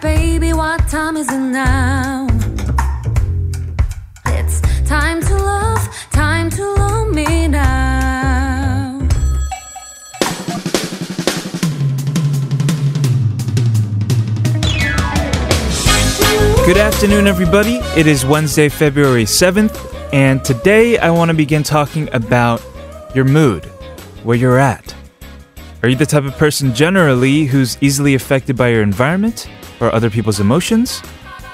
baby, what time is it now? It's time to love, time to love me now. Good afternoon, everybody. It is Wednesday, February 7th, and today I want to begin talking about your mood, where you're at. Are you the type of person generally who's easily affected by your environment or other people's emotions?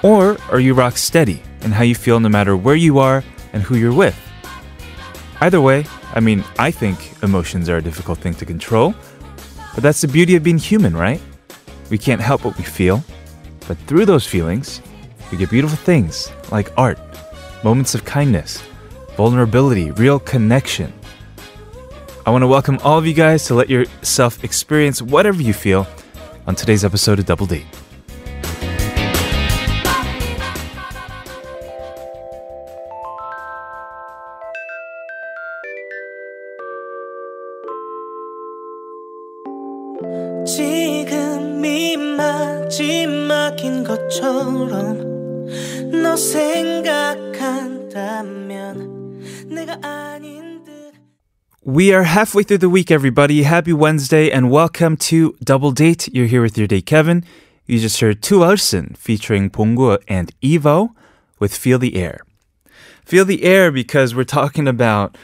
Or are you rock steady in how you feel no matter where you are and who you're with? Either way, I mean, I think emotions are a difficult thing to control, but that's the beauty of being human, right? We can't help what we feel, but through those feelings, we get beautiful things like art, moments of kindness, vulnerability, real connection. I want to welcome all of you guys to let yourself experience whatever you feel on today's episode of Double Date. We are halfway through the week, everybody. Happy Wednesday and welcome to Double Date. You're here with your date, Kevin. You just heard Tu Olsen featuring Pongo and Evo with Feel the Air. Feel the air because we're talking about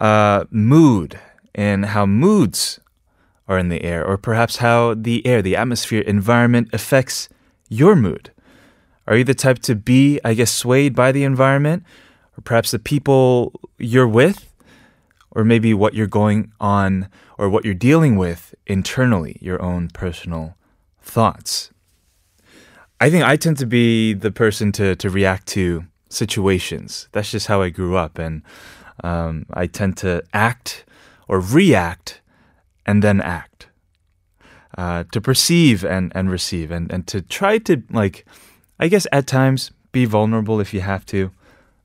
uh, mood and how moods are in the air, or perhaps how the air, the atmosphere, environment affects your mood. Are you the type to be, I guess, swayed by the environment, or perhaps the people you're with? Or maybe what you're going on or what you're dealing with internally, your own personal thoughts. I think I tend to be the person to, to react to situations. That's just how I grew up. And um, I tend to act or react and then act. Uh, to perceive and, and receive and, and to try to, like, I guess at times be vulnerable if you have to,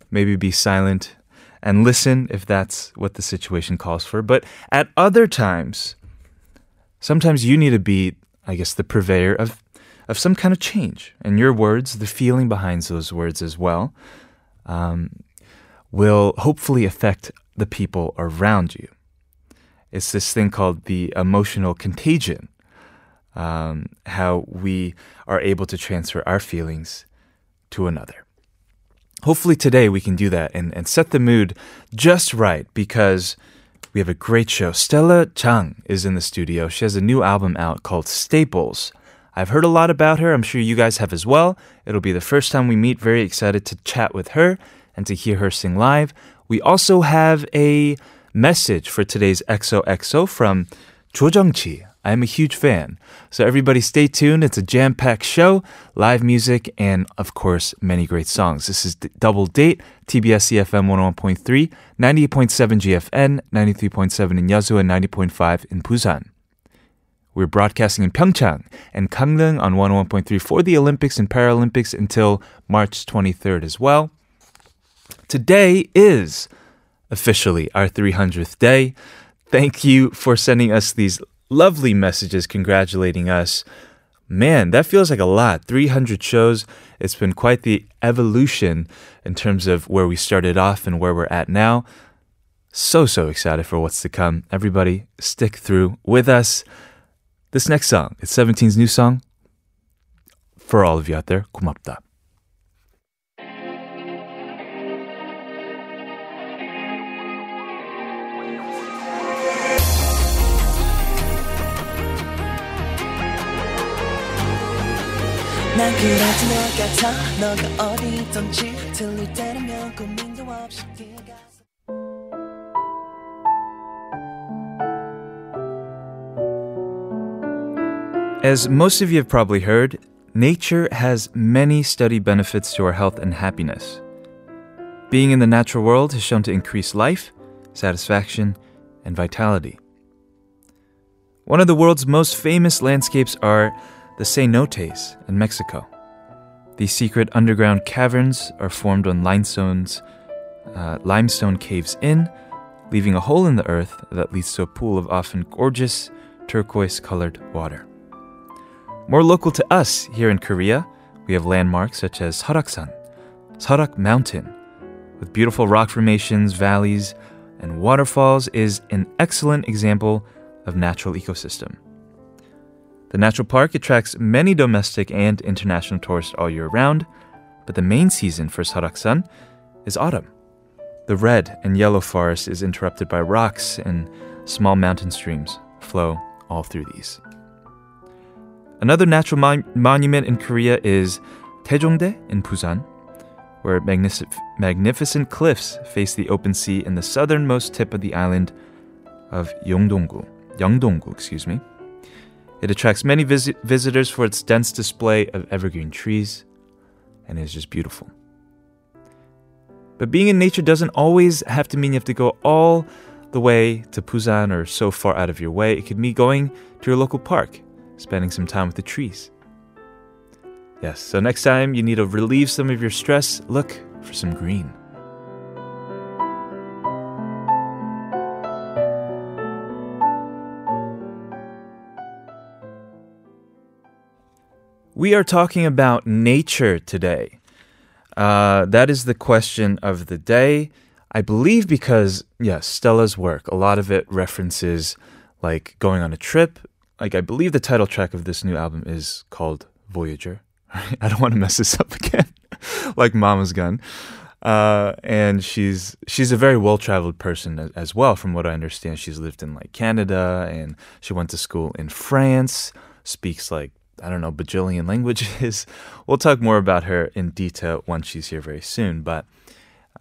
maybe be silent and listen if that's what the situation calls for. But at other times, sometimes you need to be, I guess, the purveyor of, of some kind of change. And your words, the feeling behind those words as well, um, will hopefully affect the people around you. It's this thing called the emotional contagion, um, how we are able to transfer our feelings to another hopefully today we can do that and, and set the mood just right because we have a great show. Stella Jang is in the studio. She has a new album out called Staples. I've heard a lot about her. I'm sure you guys have as well. It'll be the first time we meet. Very excited to chat with her and to hear her sing live. We also have a message for today's XOXO from Cho Jung-chi. I am a huge fan. So everybody stay tuned. It's a jam-packed show, live music, and of course, many great songs. This is Double Date, TBS EFM 101.3, 98.7 GFN, 93.7 in Yeosu, and 90.5 in Busan. We're broadcasting in Pyeongchang and Gangneung on 101.3 for the Olympics and Paralympics until March 23rd as well. Today is officially our 300th day. Thank you for sending us these lovely messages congratulating us. Man, that feels like a lot. 300 shows. It's been quite the evolution in terms of where we started off and where we're at now. So, so excited for what's to come. Everybody, stick through with us. This next song, it's 17's new song. For all of you out there, 고맙다. 난 그래도 너 같아 너가 어디 있던지 들릴 때라면 고민도 없이 뛰어가서 As most of you have probably heard, nature has many study benefits to our health and happiness. Being in the natural world has shown to increase life, satisfaction, and vitality. One of the world's most famous landscapes are the cenotes in Mexico. These secret underground caverns are formed on limestones, uh, limestone caves in, leaving a hole in the earth that leads to a pool of often gorgeous turquoise colored water. More local to us here in Korea, we have landmarks such as Seoraksan, Seorak Mountain, with beautiful rock formations, valleys, and waterfalls is an excellent example of natural ecosystem. The natural park attracts many domestic and international tourists all year round, but the main season for Seoraksan is autumn. The red and yellow forest is interrupted by rocks and small mountain streams flow all through these. Another natural mon- monument in Korea is Taejongdae in Busan, where magnific- magnificent cliffs face the open sea in the southernmost tip of the island of Yeongdonggu. Yeongdonggu, excuse me. It attracts many visi- visitors for its dense display of evergreen trees, and is just beautiful. But being in nature doesn't always have to mean you have to go all the way to Busan or so far out of your way. It could mean going to your local park, spending some time with the trees. Yes, so next time you need to relieve some of your stress, look for some green. We are talking about nature today. Uh, that is the question of the day. I believe because, yes, Stella's work, a lot of it references like going on a trip. Like, I believe the title track of this new album is called Voyager. I don't want to mess this up again, like Mama's Gun. Uh, and she's she's a very well traveled person as well, from what I understand. She's lived in like Canada, and she went to school in France. Speaks like I don't know bajillion languages. We'll talk more about her in detail once she's here very soon. But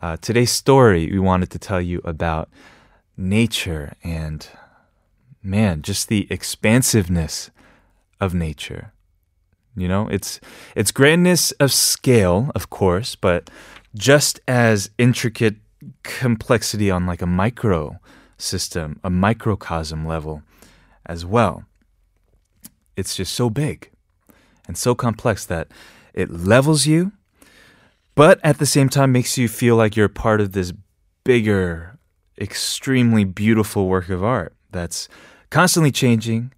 uh, today's story, we wanted to tell you about nature and man, just the expansiveness of nature. You know, it's it's grandness of scale, of course, but just as intricate complexity on like a micro system, a microcosm level as well. It's just so big and so complex that it levels you, but at the same time makes you feel like you're part of this bigger, extremely beautiful work of art that's constantly changing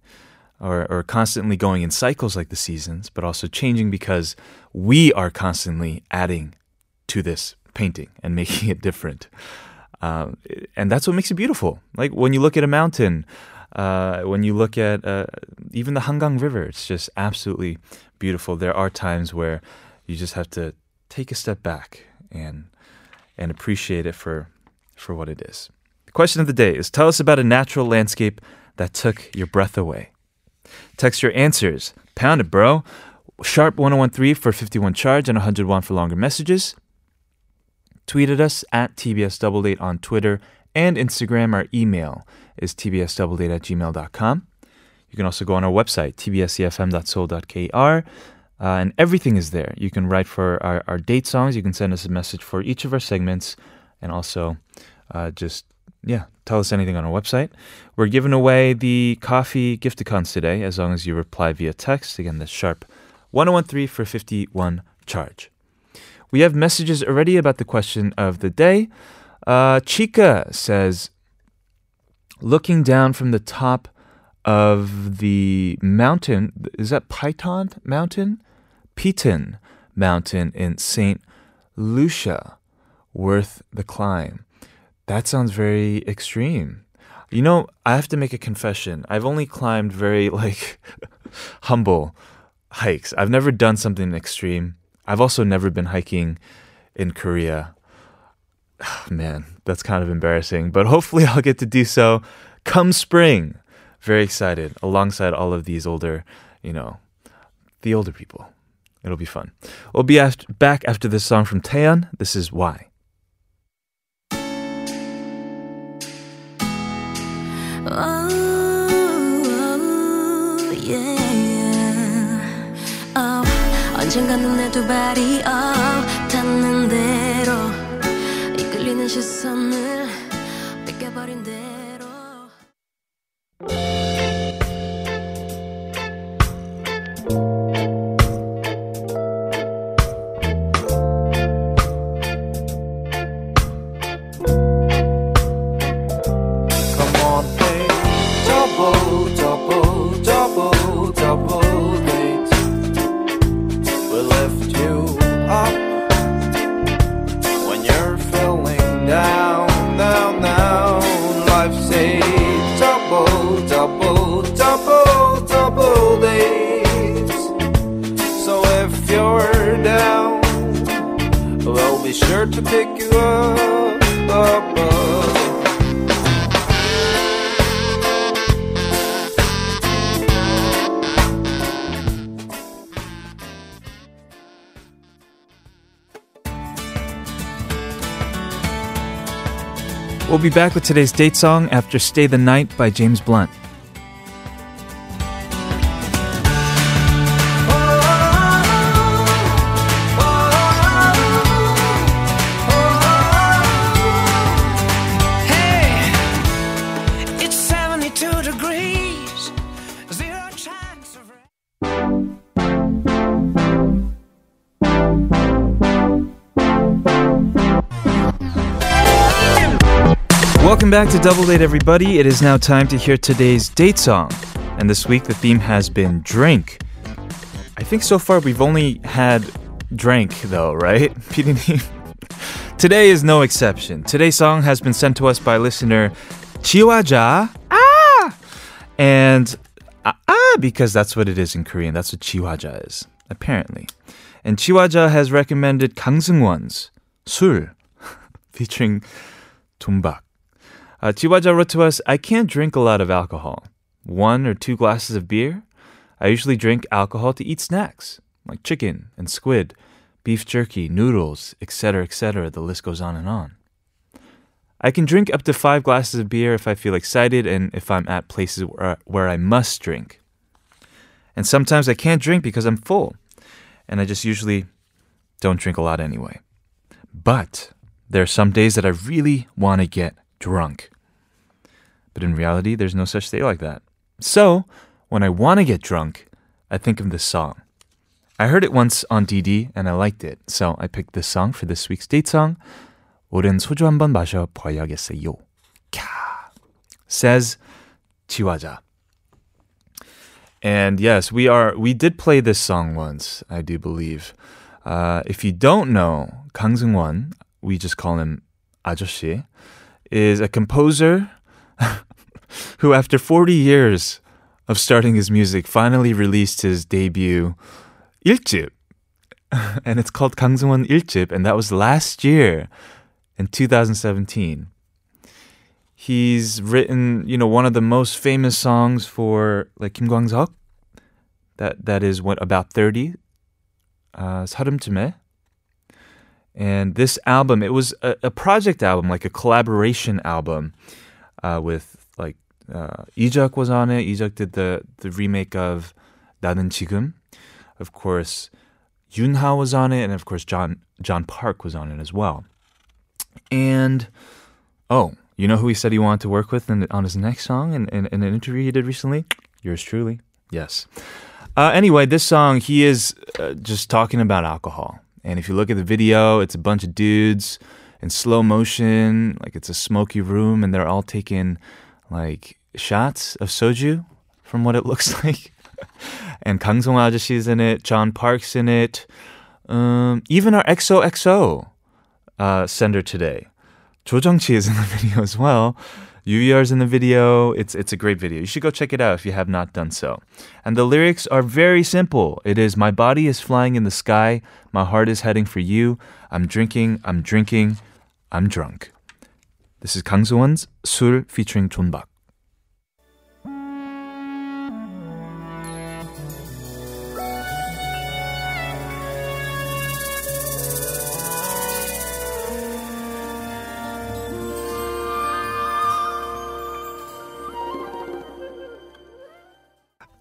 or, or constantly going in cycles like the seasons, but also changing because we are constantly adding to this painting and making it different. Um, and that's what makes it beautiful. Like when you look at a mountain, uh, when you look at uh, even the Hangang River, it's just absolutely beautiful. There are times where you just have to take a step back and and appreciate it for for what it is. The question of the day is: Tell us about a natural landscape that took your breath away. Text your answers. Pound it, bro. Sharp 1013 for 51 charge and 101 for longer messages. Tweet at us at TBS Double Date on Twitter and Instagram. Our email is tbsdoubledate at gmail.com. You can also go on our website, tbscfm.soul.kr. Uh, and everything is there. You can write for our, our date songs. You can send us a message for each of our segments. And also uh, just, yeah, tell us anything on our website. We're giving away the coffee gifticons today as long as you reply via text. Again, that's sharp 1013 for 51 charge. We have messages already about the question of the day. Uh, Chica says, looking down from the top of the mountain, is that Python Mountain? Piton Mountain in St. Lucia, worth the climb. That sounds very extreme. You know, I have to make a confession. I've only climbed very like humble hikes. I've never done something extreme. I've also never been hiking in Korea. Man, that's kind of embarrassing, but hopefully I'll get to do so come spring. Very excited alongside all of these older, you know, the older people. It'll be fun. We'll be after, back after this song from Taeyeon. This is Why. Oh, yeah. Oh, 언젠가는 내 두 발이 oh, 닿는 대로 내 시선을 뺏겨버린 데 be back with today's date song after Stay the Night by James Blunt. Back to Double Date, everybody. It is now time to hear today's date song. And this week, the theme has been drink. I think so far we've only had drink, though, right? PD? Today is no exception. Today's song has been sent to us by listener Chiwaja. Ah! And ah, ah, because that's what it is in Korean. That's what Chiwaja is, apparently. And Chiwaja has recommended Kang Seung-won's 술 featuring Tumbak. Uh, wrote to us, I can't drink a lot of alcohol. One or two glasses of beer. I usually drink alcohol to eat snacks, like chicken and squid, beef jerky, noodles, etc., etc. The list goes on and on. I can drink up to five glasses of beer if I feel excited and if I'm at places where, where I must drink. And sometimes I can't drink because I'm full, and I just usually don't drink a lot anyway. But there are some days that I really want to get drunk. But in reality, there's no such day like that. So, when I want to get drunk, I think of this song. I heard it once on DD and I liked it, so I picked this song for this week's date song. 오랜 소주 한번 마셔 봐야겠어요. 캬. Says 지화자. And yes, we are we did play this song once, I do believe. Uh, if you don't know, Kang Seung-won, we just call him 아저씨, is a composer who, after 40 years of starting his music, finally released his debut 1집. And it's called Kang Seung-won 1집, and that was last year in 2017. He's written, you know, one of the most famous songs for like Kim Kwang-seok. That that is what about 30. Uh, 사름쯤에. And this album, it was a, a project album, like a collaboration album, uh, with like uh, Ijuk was on it. Ijuk did the the remake of 나는 지금. Of course, Yunha was on it, and of course John John Park was on it as well. And oh, you know who he said he wanted to work with in, on his next song in, in, in an interview he did recently? Yours truly. Yes. Uh, anyway, this song, he is uh, just talking about alcohol. And if you look at the video, it's a bunch of dudes in slow motion, like it's a smoky room, and they're all taking like shots of soju, from what it looks like. and Kang Song Ajashi's in it, John Park's in it, um, even our XOXO uh, sender today. Cho Jung-chi is in the video as well. UER's in the video. It's it's a great video. You should go check it out if you have not done so. And the lyrics are very simple. It is my body is flying in the sky, my heart is heading for you. I'm drinking, I'm drinking, I'm drunk. This is Kang Soon's Sul featuring Chun Bak.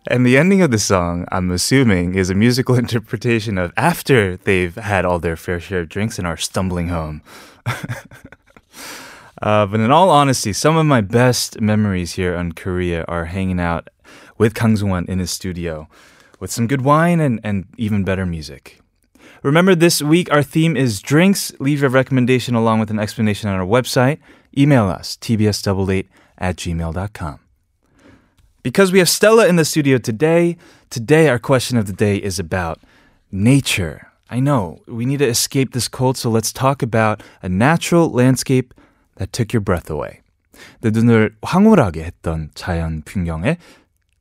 And the ending of the song, I'm assuming, is a musical interpretation of after they've had all their fair share of drinks and are stumbling home. uh, but in all honesty, some of my best memories here in Korea are hanging out with Kang Seung-won in his studio with some good wine and, and even better music. Remember, this week our theme is drinks. Leave your recommendation along with an explanation on our website. Email us, tbs88 at gmail.com. Because we have Stella in the studio today, today our question of the day is about nature. I know, we need to escape this cold, so let's talk about a natural landscape that took your breath away. 내 눈을 황홀하게 했던 자연 풍경에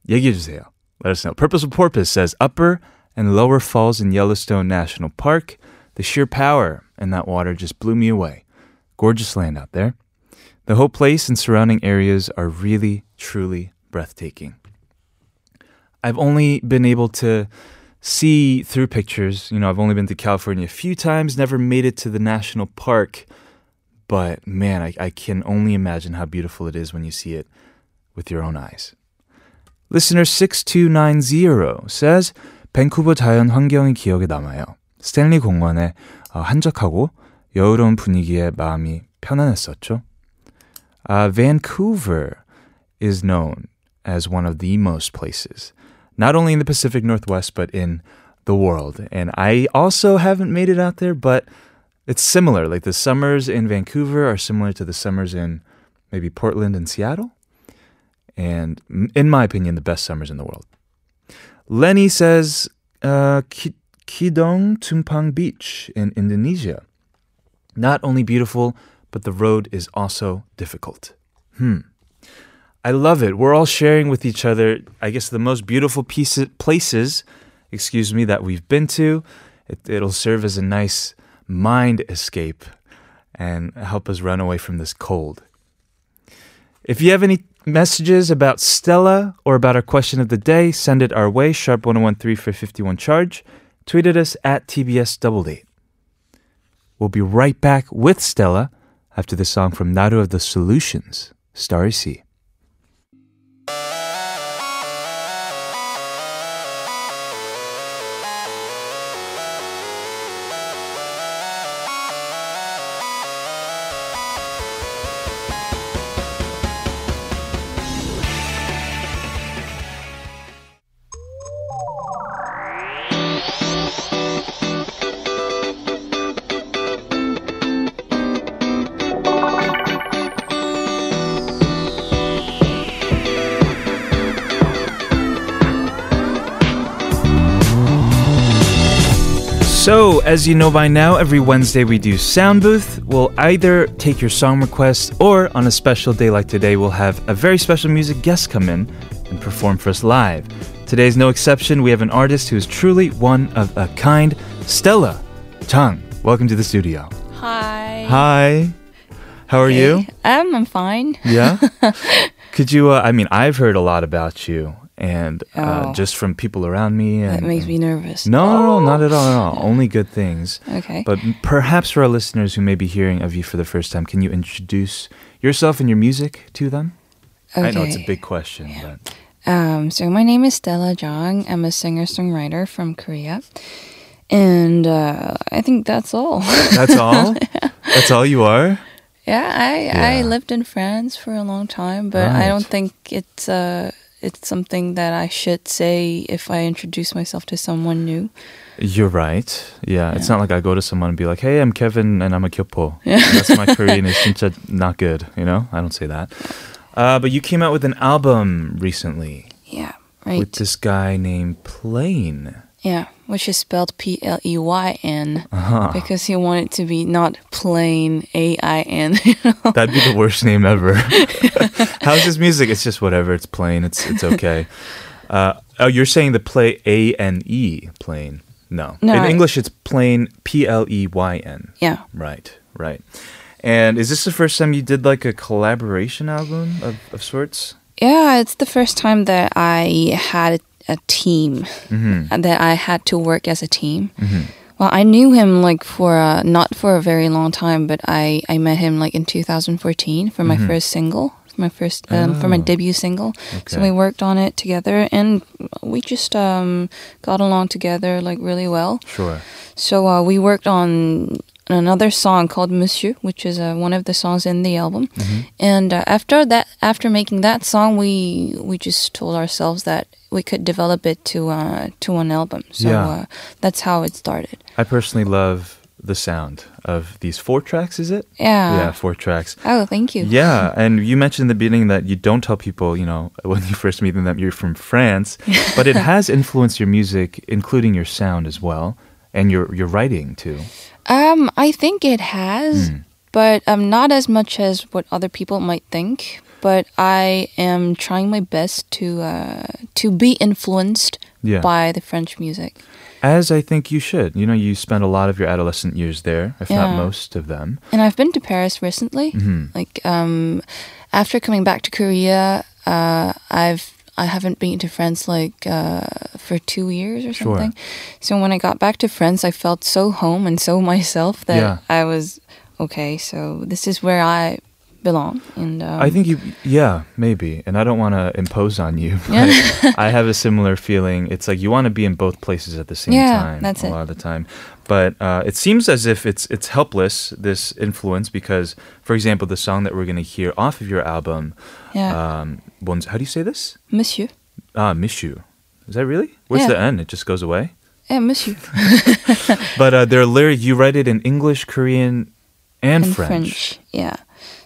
얘기해 주세요. Let us know. Purposeful Porpoise says Upper and Lower Falls in Yellowstone National Park. The The sheer power in that water just blew me away. Gorgeous land out there. The whole place and surrounding areas are really, truly breathtaking. I've only been able to see through pictures. You know, I've only been to California a few times, never made it to the national park. But man, I, I can only imagine how beautiful it is when you see it with your own eyes. Listener 6290 says, 밴쿠버 자연 환경이 기억에 남아요. 스탠리 공원에 어, 한적하고 여유로운 분위기에 마음이 편안했었죠. Uh, Vancouver is known as one of the most places, not only in the Pacific Northwest, but in the world. And I also haven't made it out there, but it's similar. Like the summers in Vancouver are similar to the summers in maybe Portland and Seattle. And in my opinion, the best summers in the world. Lenny says, uh, Kidong Tumpang Beach in Indonesia. Not only beautiful, but the road is also difficult. Hmm. I love it. We're all sharing with each other, I guess, the most beautiful pieces, places, excuse me, that we've been to. It, it'll serve as a nice mind escape and help us run away from this cold. If you have any messages about Stella or about our question of the day, send it our way, sharp1013 for 51 charge. Tweet at us at TBS Double Date. We'll be right back with Stella after the song from Naru of the Solutions, Starry Sea. So, as you know by now, every Wednesday we do Sound Booth. We'll either take your song requests or on a special day like today, we'll have a very special music guest come in and perform for us live. Today's no exception. We have an artist who is truly one of a kind, Stella Jang. Welcome to the studio. Hi. Hi. How are you? Um, I'm fine. Yeah. Could you? Uh, I mean, I've heard a lot about you, and uh, Oh. just from people around me. And, That makes me nervous. No, no, no, not at all. All. Only good things. Okay. But perhaps for our listeners who may be hearing of you for the first time, can you introduce yourself and your music to them? Okay. I know it's a big question, but Um, so my name is Stella Jang. I'm a singer-songwriter from Korea. And uh, I think that's all. that's all. That's all you are. yeah, I I lived in France for a long time, but I don't think it's uh it's something that I should say if I introduce myself to someone new. You're right. Yeah, it's not like I go to someone and be like, "Hey, I'm Kevin and I'm a kyopo." That's my Korean is 진짜 not good. You know, I don't say that. Uh, but you came out with an album recently Yeah, right. with this guy named Pleyn. Yeah, which is spelled P L E Y N Uh-huh. because he wanted to be not plain A I N. That'd be the worst name ever. How's his music? It's just whatever. It's plain. It's it's okay. Uh, oh, you're saying the play A N E plain? No. No, In I- English, it's plain P L E Y N. yeah. Right. Right. And is this the first time you did like a collaboration album of, of sorts? Yeah, it's the first time that I had a team, Mm-hmm. that I had to work as a team. Well, I knew him like for uh, not for a very long time, but I, I met him like in 2014 for my first single, my first um, for my Mm-hmm. Oh. debut single. So we worked on it together, and we just um, got along together like really well. Sure. So uh, we worked on another song called Monsieur, which is uh, one of the songs in the album. And uh, after that, after making that song, we we just told ourselves that we could develop it to uh, to an album. So Yeah. uh, that's how it started. I personally love the sound of these four tracks, is it? Yeah. yeah, four tracks. Oh, thank you. Yeah, and you mentioned in the beginning that you don't tell people, you know, when you first meet them that you're from France, but it has influenced your music, including your sound as well, and your your writing too. Um, I think it has, Hmm. but um, not as much as what other people might think. But I am trying my best to uh, to be influenced Yeah. by the French music. As I think you should. You know, you spent a lot of your adolescent years there, if not most of them. And I've been to Paris recently. Mm-hmm. Like um, after coming back to Korea, uh, I've I haven't been to France like uh, for two years or something. Sure. So when I got back to France, I felt so home and so myself that Yeah. I was okay. So this is where I belong. And um, I think you, yeah, maybe. And I don't want to impose on you. Yeah. I have a similar feeling. It's like you want to be in both places at the same Yeah, time. that's a it. lot of the time. But uh, it seems as if it's it's helpless this influence because, for example, the song that we're going to hear off of your album, yeah, um, one's, how do you say this? Monsieur. Ah, you. Is that really? Where's Yeah. the N? It just goes away. Yeah, Monsieur. But uh, their lyric, you write it in English, Korean, and, French. French. Yeah.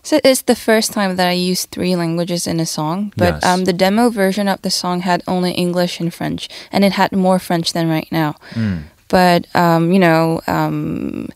So it's the first time that I used three languages in a song, but Yes. um, the demo version of the song had only English and French, and it had more French than right now. Mm. But um, you know, um,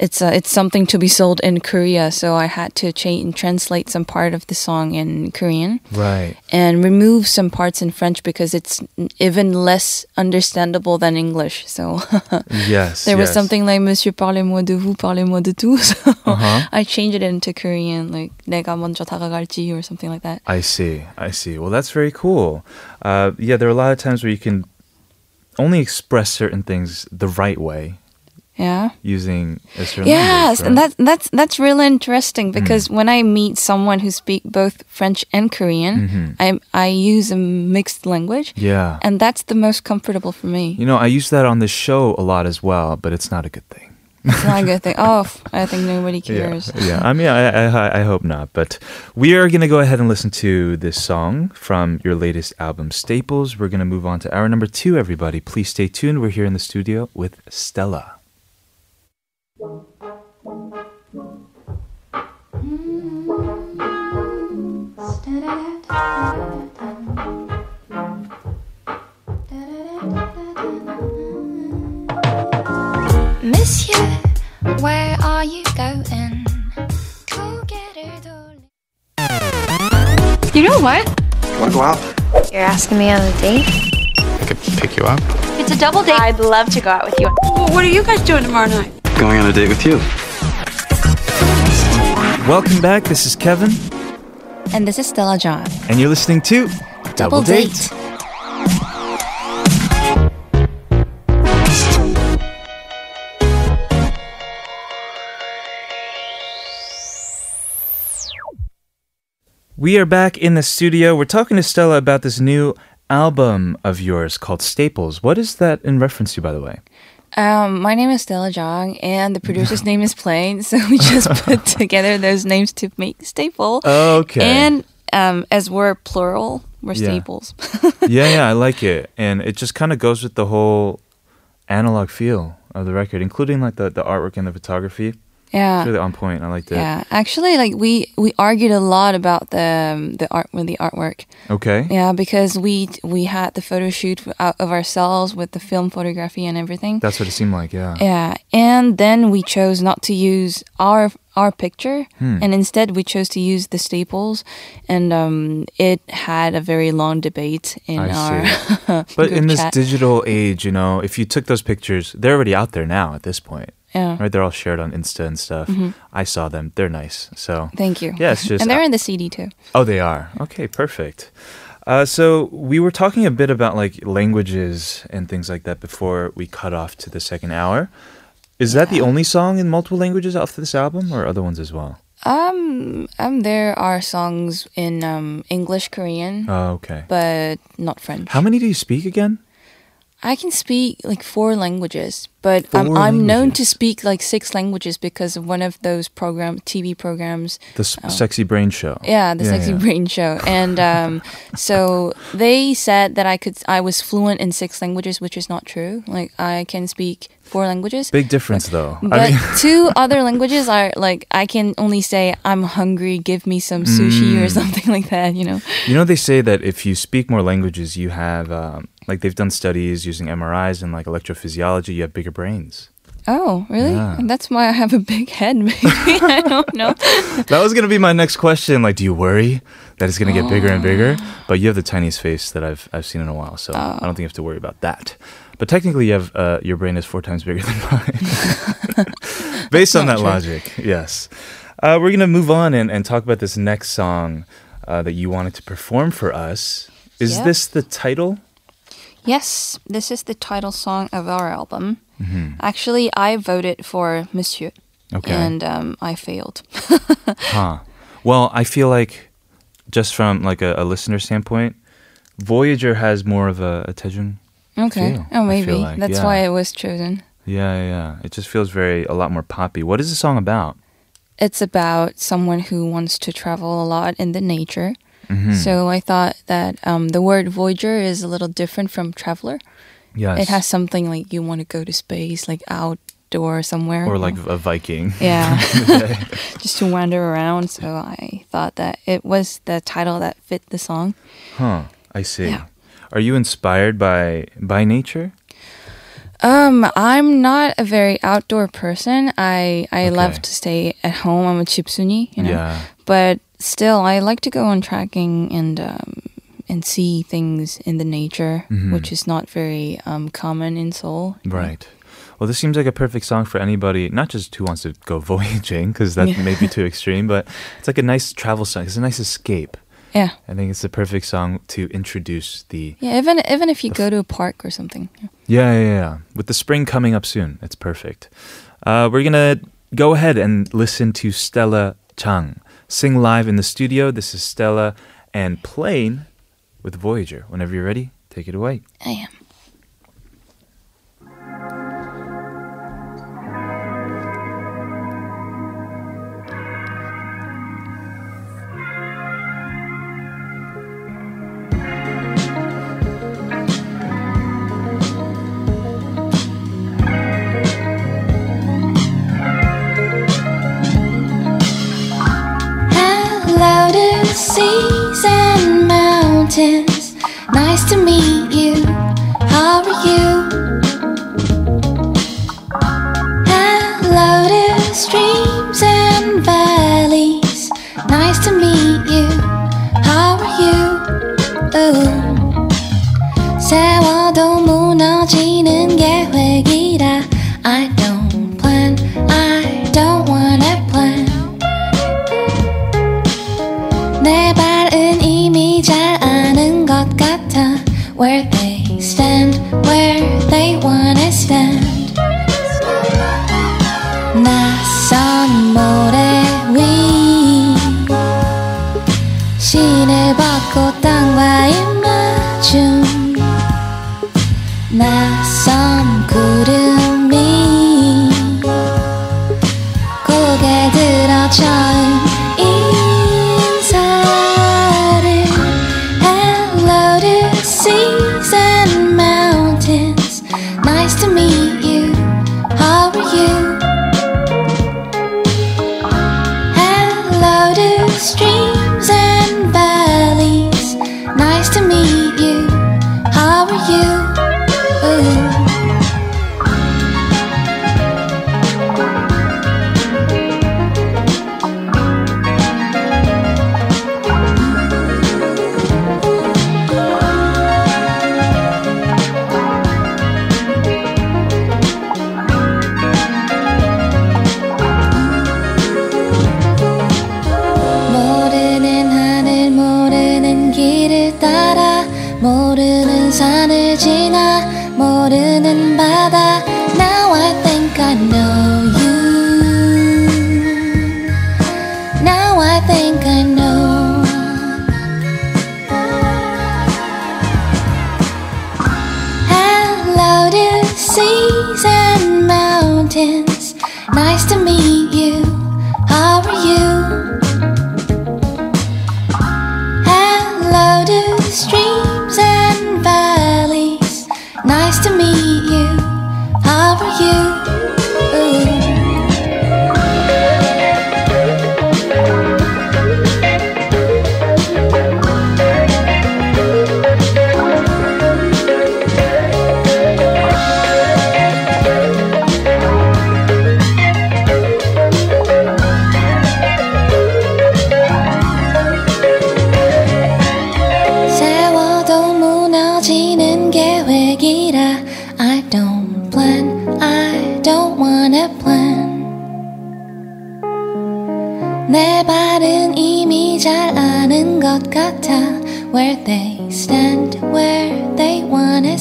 it's uh, it's something to be sold in Korea, so I had to change translate some part of the song in Korean Right. and remove some parts in French because it's even less understandable than English. So Yes. there was yes. something like Monsieur parlez-moi de vous, parlez-moi de tout. So Uh-huh. I changed it into Korean, like 내가 먼저 다가갈지 or something like that. I see. I see. Well, that's very cool. Uh, yeah, there are a lot of times where you can only express certain things the right way yeah. using a certain Yes, language, and right? that's that's that's really interesting Hmm. because when I meet someone who speak both French and Korean, Mhm. I I use a mixed language, yeah. and that's the most comfortable for me. You know, I use that on the show a lot as well, but it's not a good thing. It's not a good thing. Oh, I think nobody Yeah, cares. yeah. I mean, I, I, I hope not. But we are going to go ahead and listen to this song from your latest album, Staples. We're going to move on to hour number two, everybody. Please stay tuned. We're here in the studio with Stella. Monsieur, where are you going? Go get it all. You know what? Want to go out? You're asking me on a date? I could pick you up. It's a double date. I'd love to go out with you. what are you guys doing tomorrow night? Going on a date with you. Welcome back. This is Kevin, And this is Stella Jang. and you're listening to Double, Date. We are back in the studio. We're talking to Stella about this new album of yours called Staples. What is that in reference to, by the way? Um, my name is Stella Jang, and the producer's name is Pleyn. So we just put together those names to make staple. Okay. And um, as we're plural, we're Yeah. staples. yeah, yeah, I like it, and it just kind of goes with the whole analog feel of the record, including like the, the artwork and the photography. Yeah. It's really on point. I like that. Yeah, actually, like we we argued a lot about the um, the art with the artwork. Okay. Yeah, because we we had the photo shoot out of ourselves with the film photography and everything. That's what it seemed like. Yeah. Yeah, and then we chose not to use our our picture, Hmm. and instead we chose to use the staples, and um, it had a very long debate in I our. But in this chat. digital age, you know, if you took those pictures, they're already out there now at this point, yeah. right? They're all shared on Insta and stuff. Mhm. I saw them. They're nice. So Thank you. Yeah, it's just- and they're in the CD too. Oh, they are. Okay, perfect. Uh, so we were talking a bit about like languages and things like that before we cut off to the second hour. Is that the only song in multiple languages off this album, or other ones as well? Um, um, there are songs in um English, Korean, Oh, okay. but not French. How many do you speak again? I can speak like four languages, but Four I'm, known to speak like six languages because of one of those program TV programs. The s- Sexy Brain Show. Oh. Yeah, the Yeah, Sexy yeah. Brain Show, and um, so they said that I could I was fluent in six languages, which is not true. Like I can speak four languages. Big difference, though. But I mean, two other languages are like I can only say I'm hungry, give me some sushi or Mm. something like that. You know. you know, they say that if you speak more languages, you have, um, like, they've done studies using MRIs and, like, electrophysiology, you have bigger brains. Oh, really? Yeah. That's why I have a big head. Maybe I don't know. That was going to be my next question. Like, do you worry that it's going to get bigger and bigger. But you have the tiniest face that I've I've seen in a while, so I don't think you have to worry about that. But technically, you have uh, your brain is four times bigger than mine. Based on that true. logic, yes. Uh, we're gonna move on and, and talk about this next song uh, that you wanted to perform for us. Is Yeah. this the title? Yes, this is the title song of our album. Mm-hmm. Actually, I voted for Monsieur, Okay. and um, I failed. Huh. Well, I feel like just from like a, a listener standpoint, Voyager has more of a, a Taejung. Okay. Feel, Oh, maybe like, that's yeah. why it was chosen. Yeah, yeah. It just feels very a lot more poppy. What is the song about? It's about someone who wants to travel a lot in the nature. Mhm. So I thought that um, the word voyager is a little different from traveler. yes. It has something like you want to go to space, like outdoor somewhere. or like a Viking. yeah, just to wander around. So I thought that it was the title that fit the song. Huh. I see. Yeah. Are you inspired by by nature? Um, I'm not a very outdoor person. I I love to stay at home. I'm a chipsuni, you know. Yeah. But still, I like to go on trekking and um, and see things in the nature, Mhm. which is not very um, common in Seoul. Right. Well, this seems like a perfect song for anybody, not just who wants to go voyaging, because that Yeah. may be too extreme, but it's like a nice travel song. It's a nice escape. Yeah, I think it's the perfect song to introduce the yeah. Even even if you go to a park or something. Yeah, yeah, yeah. With the spring coming up soon, it's perfect. Uh, we're gonna go ahead and listen to Stella Jang sing live in the studio. This is Stella and Pleyn with Voyager. Whenever you're ready, take it away. I am. mountains. Nice to meet you. How are you? Hello to streams and valleys. Nice to meet you. How are you? Ooh. 세워도 무너지는 계획이 Where they stand, where they wanna stand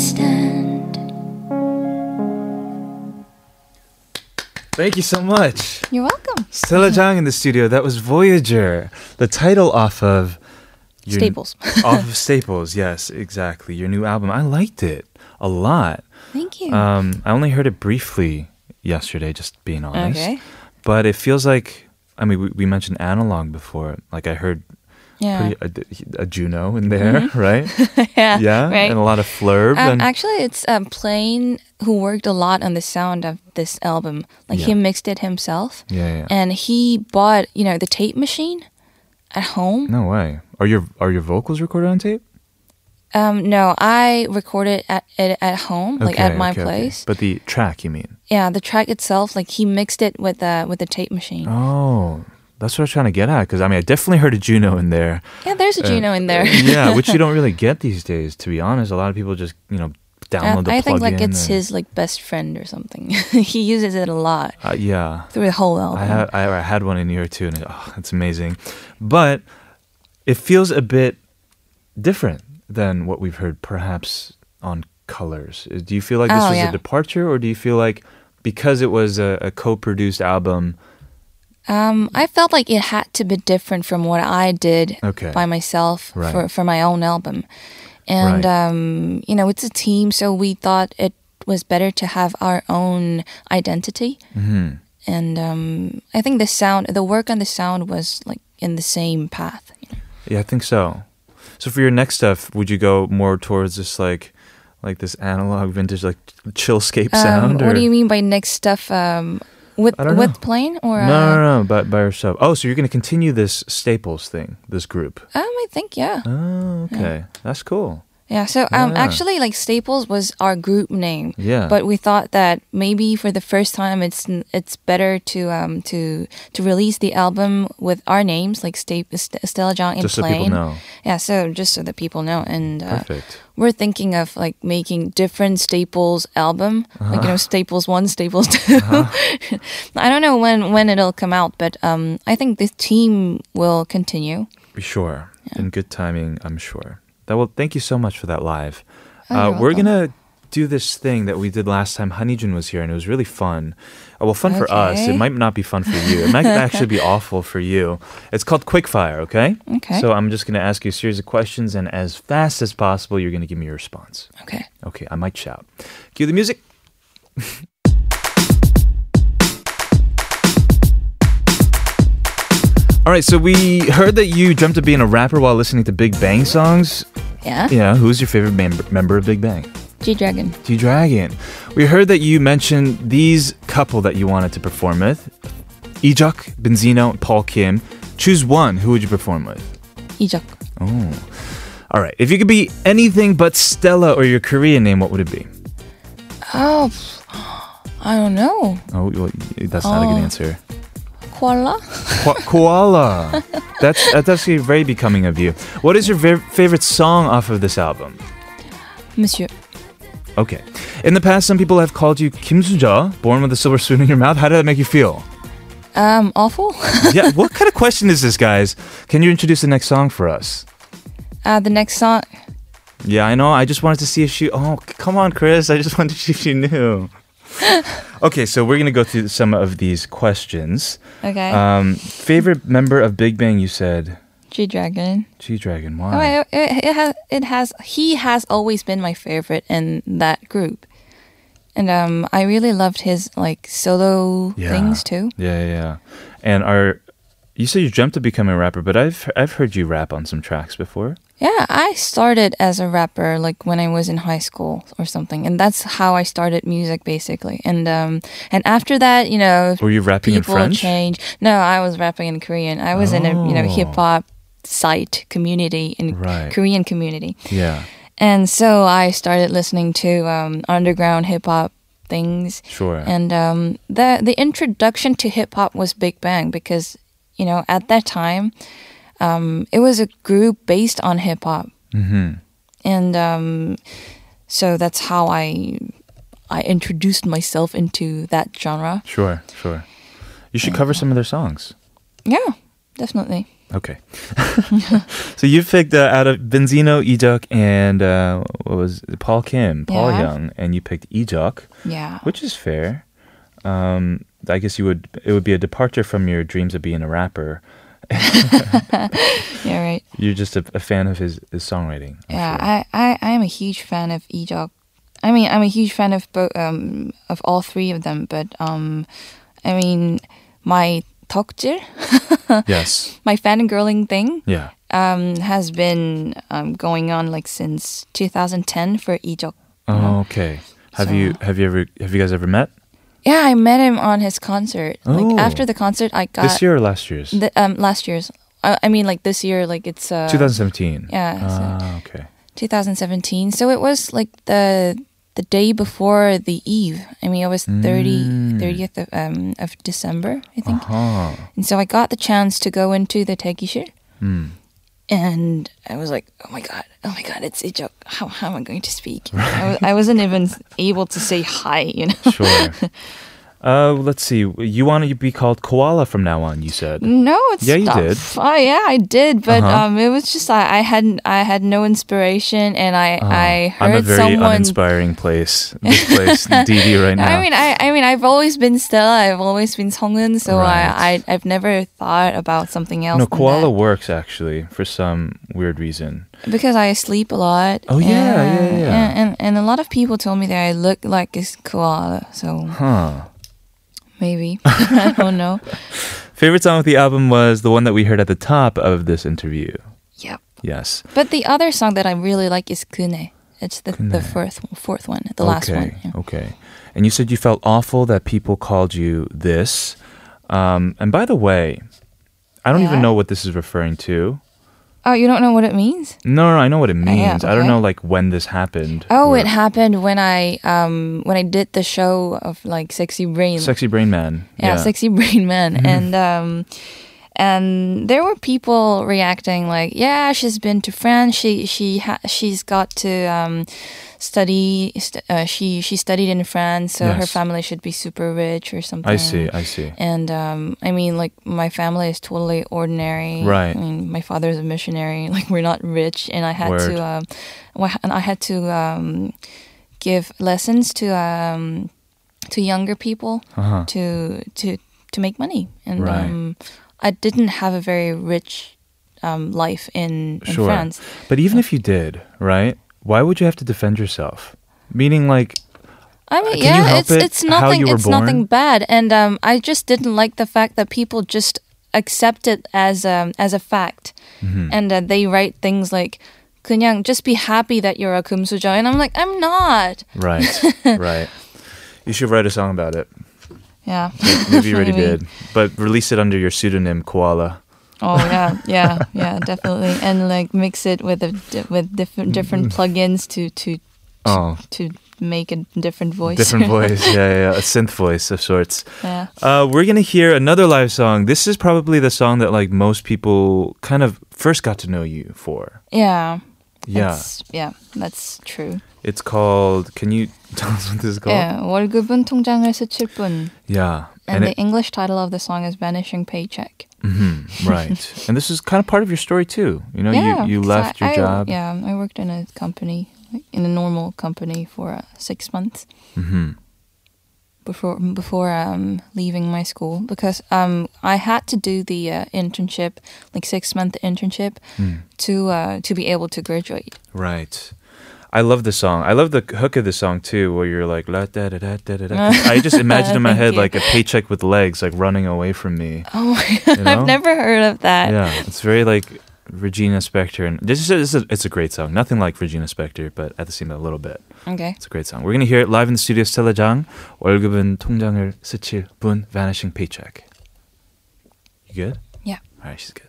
wanna stand. Thank you so much. You're welcome. Stella Jang in the studio. That was Voyager. The title off of your- Staples. off of Staples. Yes, exactly. Your new album. I liked it a lot. Thank you. Um, I only heard it briefly yesterday, just being honest. okay. But it feels like. I mean, we, we mentioned analog before. Like I heard Yeah. pretty, a, a Juno in there, right? yeah. Yeah, Right. and a lot of flurb. Um, and, actually, it's um, Pleyn who worked a lot on the sound of this album. Like he mixed it himself, yeah, yeah. and he bought you know the tape machine at home. no way. Are your are your vocals recorded on tape? Um, no, I recorded at it at home, like at my okay, okay. place. But the track, you mean? Yeah, the track itself, like he mixed it with uh with the tape machine. Oh, that's what I was trying to get at. Because I mean, I definitely heard a Juno in there. Yeah, there's a Juno in there. yeah, which you don't really get these days. To be honest, a lot of people just you know Uh, download the I think like it's and- his like best friend or something. he uses it a lot Uh, yeah, through the whole album. I had I, had one in here too, and oh, it's amazing. But it feels a bit different than what we've heard, perhaps on Colors. Uh, Do you feel like this Oh, was yeah. a departure, or do you feel like because it was a, a co-produced album? Um, I felt like it had to be different from what I did Okay. by myself Right. for, for my own album. And, Right. um, you know, it's a team, so we thought it was better to have our own identity. hmm And um, I think the sound, the work on the sound was like in the same path. Yeah, I think so. So for your next stuff, would you go more towards this like like this analog vintage like chillscape Um, sound? what do you mean by next stuff? With with know. Pleyn or No, uh, no, no, but by yourself. Oh, so you're going to continue this Staples thing, this group. Um, I think yeah, Oh, okay. That's cool. Yeah. So um, Yeah. actually, like Staples was our group name. Yeah. But we thought that maybe for the first time, it's it's better to um to to release the album with our names, like Sta- St- Stella Jang in just so people know. Yeah, so just so that people know, and uh, Perfect. we're thinking of like making different Staples album, like Uh-huh. you know Staples one, Staples 2 I don't know when when it'll come out, but um, I think this team will continue. Be sure. In good timing, I'm sure. That will thank you so much for that live. Oh, uh, we're gonna do this thing that we did last time Honeyjun was here and it was really fun. Uh, well fun for us. It might not be fun for you. It might actually be awful for you. It's called Quickfire, okay? Okay. So I'm just gonna ask you a series of questions and as fast as possible you're gonna give me your response. Okay. Okay, I might shout. Cue the music. All right, so we heard that you dreamt of being a rapper while listening to Big Bang songs. Yeah. Yeah, who's your favorite member, member of Big Bang? G Dragon. G Dragon. We heard that you mentioned these couple that you wanted to perform with Ejok, Benzino, and Paul Kim. Choose one. Who would you perform with? Ejok. Oh. All right. If you could be anything but Stella or your Korean name, what would it be? Oh, I don't know. Oh, well, that's not a good Oh. answer. Koala. Ko- koala. That's that's actually very becoming of you. What is your ver- favorite song off of this album? Monsieur. Okay. In the past, some people have called you Kim Suja, born with a silver spoon in your mouth. How did that make you feel? Um, awful. yeah. What kind of question is this, guys? Can you introduce the next song for us? uh, the next song. Yeah, I know. I just wanted to see if she. Oh, come on, Chris. I just wanted to see if she knew. okay, so we're gonna go through some of these questions. Okay. Um, favorite member of Big Bang? You said G Dragon. G Dragon. Oh, Why? it, it, it has. It has. He has always been my favorite in that group, and um, I really loved his like solo Yeah. things too. Yeah, yeah, yeah. And are you said you dreamt of becoming a rapper, but I've I've heard you rap on some tracks before. Yeah, I started as a rapper like when I was in high school or something, and that's how I started music basically. And um, and after that, you know, Were you rapping in French? change. No, I was rapping in Korean. I was in a you know Oh. hip hop site community in Right. Korean community, Yeah, and so I started listening to um, underground hip hop things. sure. And um, the the introduction to hip hop was Big Bang because you know at that time um, it was a group based on hip hop, hmm and um, so that's how I I introduced myself into that genre. Sure, sure. You should cover some of their songs. Yeah, definitely. Okay. so you picked uh, out of Benzino, Ijok, and uh, what was it? Paul Kim, Paul Yeah. Young, and you picked Ijok, Yeah. which is fair. Um, I guess you would. It would be a departure from your dreams of being a rapper. Yeah, right. You're just a, a fan of his, his songwriting. I'm Yeah, sure. I, I, I am a huge fan of Ejok. I mean, I'm a huge fan of both um of all three of them, but um, I mean, my 덕질, yes. my fangirling thing, Yeah. um, has been um going on like since 2010 for Ejok. Oh, okay. Have So- you have you ever have you guys ever met yeah, I met him on his concert. Oh. Like after the concert, I got this year or last year's. The, um, last year's. I, I, mean, like this year, like it's uh, 2017. Yeah. Ah, so okay. 2017. So it was like the the day before the eve. I mean, it was mm. 30, mm. 30th of, um, of December, I think. Uh-huh. And so I got the chance to go into the Taekishir. Mm and I was like, oh my god, oh my god, it's Ijok. How how am I going to speak? I, was, I wasn't even able to say hi. You know. Sure. uh, let's see. You want to be called Koala from now on? You said. No, it's Yeah, you did. fu- yeah, I did, but Uh-huh. um, it was just I, I had I had no inspiration, and I I Oh, I'm a heard very someone. uninspiring place. This place, DD, right now. I mean, I, I mean, I've always been Stella. I've always been Songun, so Right. I, I, I've never thought about something else. no, koala works actually for some weird reason. because I sleep a lot. Oh, yeah, and, yeah, yeah. And, and and a lot of people told me that I look like a koala, so Huh. Maybe I don't know. Favorite song of the album was the one that we heard at the top of this interview. Yep. Yes. But the other song that I really like is Kune. It's the the fourth fourth one, the last one. yeah. Okay. And you said you felt awful that people called you this. Um, and by the way, I don't even know what this is referring to. Oh, you don't know what it means? No, no, I know what it Uh, yeah, means. I don't know like when this happened. Oh, or- it happened when I um when I did the show of like Sexy Brain. Sexy Brain Man. yeah, Sexy Brain Man, and um and there were people reacting like, yeah, she's been to France. She she ha- she's got to um study. St- uh, she she studied in France, so her family should be super rich or something. I see, I see. And um, I mean, like my family is totally ordinary. Right. I mean, my father's a missionary. Like we're not rich, and I had Word. to, um, and I had to um, give lessons to um, to younger people Uh-huh. to to to make money. And Right. um, I didn't have a very rich um, life in, in Sure. France. But even if you did, right? why would you have to defend yourself? Meaning, like, I mean, yeah, it's it it's nothing. It's born? nothing bad, and um, I just didn't like the fact that people just accept it as um, as a fact, mm-hmm. and uh, they write things like "그냥 just be happy that you're a kumsujo," and I'm like, I'm not. Right, right. You should write a song about it. Yeah, maybe you already maybe. did, but release it under your pseudonym Koala. Oh yeah, yeah, yeah, definitely. And like mix it with a di- with different different plugins to to Oh, to make a different voice. different voice. Yeah, yeah, yeah, a synth voice of sorts. yeah. Uh, we're gonna hear another live song. This is probably the song that like most people kind of first got to know you for. Yeah. Yeah, That's, yeah, that's true. it's called. Can you tell us what this is called? Yeah, 월급은 통장을 스칠 뿐. Yeah, And, the it- English title of the song is Vanishing Paycheck. Mhm, right. and this is kind of part of your story too. You know, yeah, you you left I, your I- job. Yeah, I worked in a company, like, in a normal company for uh, six months hmm before before um, leaving my school because um, I had to do the uh, internship, like six month internship, Mm. to uh, to be able to graduate. Right. I love the song. I love the hook of the song too, where you're like la da da da da da. da. I just imagine in my Thank head you. like a paycheck with legs, like running away from me. Oh my god, You know? I've never heard of that. Yeah, it's very like Regina Spektor, and this is, this is a, it's a great song. Nothing like Regina Spektor, but at the same time a little bit. Okay. It's a great song. We're gonna hear it live in the studio. Stella Jang, 월급은 통장을 스칠 뿐, vanishing paycheck. You good? Yeah. All right, she's good.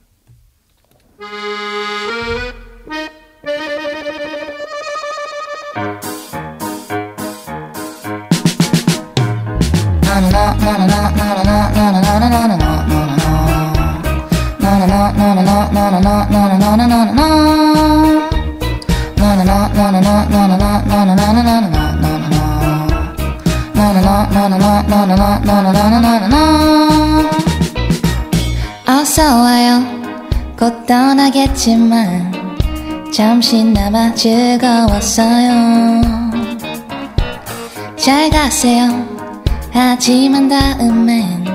어서 와요. 곧 떠나겠지만 잠시나마 즐거웠어요. 잘 가세요 하지만 다음엔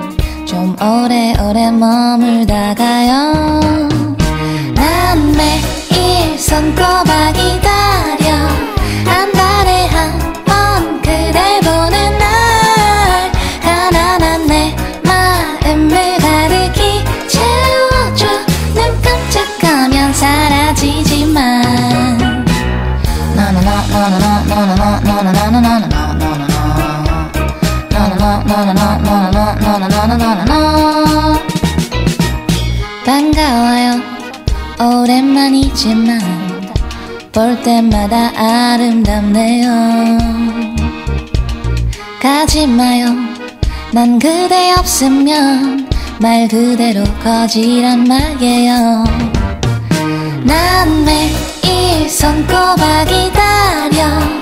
좀 오래오래 머물다가요. 난 매일 손꼽아 기다 볼 때마다 아름답네요. 가지 마요. 난 그대 없으면 말 그대로 거지란 말이에요. 난 매일 손꼽아 기다려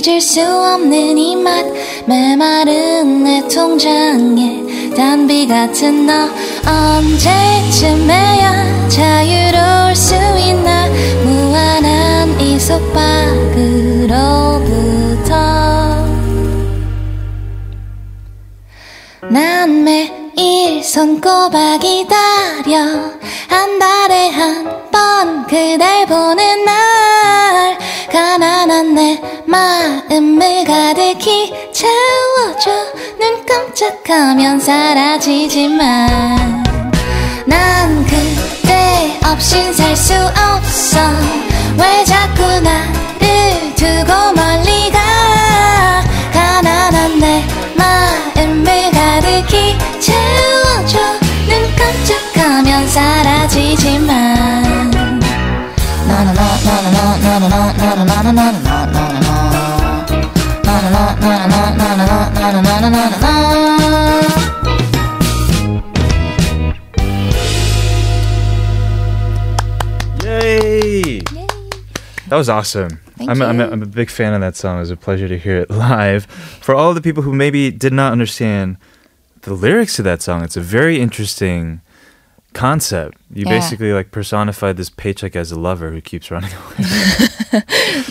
잊을 수 없는 이 맛. 메마른 내 통장에 단비 같은 너. 언제쯤에야 자유로울 수 있나? 무한한 이 속박으로부터. 난 매일 손꼽아 기다려. 한 달에 한 번 그댈 보는 깜짝하면 사라지지만 난 그대 없인 살 수 없어 왜 자꾸 나를 두고 멀리 가 가난한 내 마음을 가득히 채워줘 눈 깜짝하면 사라지지만 Yay! That was awesome. Thank I'm, a, I'm, a. I'm a big fan of that song. It was a pleasure to hear it live. For all the people who maybe did not understand the lyrics to that song, it's a very interesting concept. You Yeah. basically like personified this paycheck as a lover who keeps running away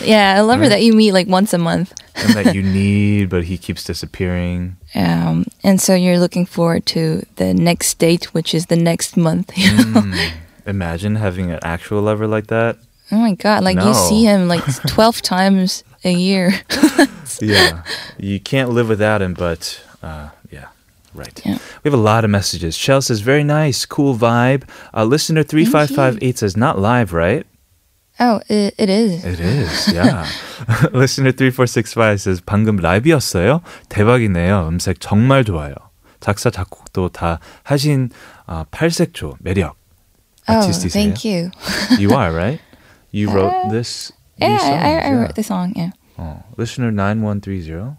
Yeah, a lover that you meet like once a month. and that you need, but he keeps disappearing. Um, and so you're looking forward to the next date, which is the next month. You know? Mm. Imagine having an actual lover like that. Oh my god! Like you No. see him like twelve times a year. Yeah. you can't live without him, but uh, yeah. Right. Yeah. We have a lot of messages. Shell says, very nice, cool vibe. Uh, listener 3558 says, not live, right? oh, it, it is. It is, yeah. listener 3465 says, 방금 라이브였어요? 대박이네요. 음색 정말 좋아요. 작사, 작곡도 다 하신 어, 팔색조 매력. Oh, 아티스트이세요? thank you. You are, right? You wrote this? Yeah, these I, I, I songs, wrote the song. Yeah. 어, listener 9130.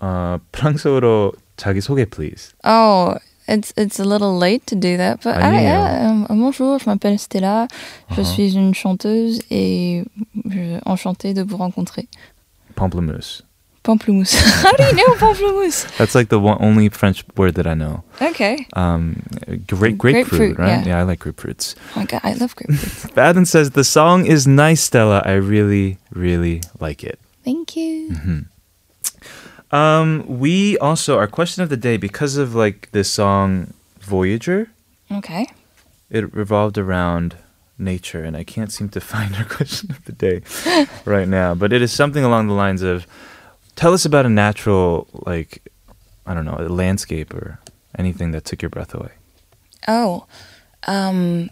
어, 프랑스어로 자기 소개 please. Oh, it's it's a little late to do that, but I, 아니에요. yeah, um, bonjour, je m'appelle Stella, je Uh-huh. suis une chanteuse et je enchantée de vous rencontrer. Pamplemousse. Pamplemousse. How do you know pamplemousse? That's like the one, only French word that I know. Okay. Um, great grapefruit, Grapefruit, right? yeah. I like grapefruits. Oh my god, I love grapefruit. Baden says the song is nice, Stella. I really, really like it. Thank you. Mm-hmm. Um, we also our question of the day because of like this song Voyager. Okay. It revolved around nature, and I can't seem to find our question of the day right now. But it is something along the lines of, tell us about a natural like, I don't know, a landscape or anything that took your breath away. Oh, um,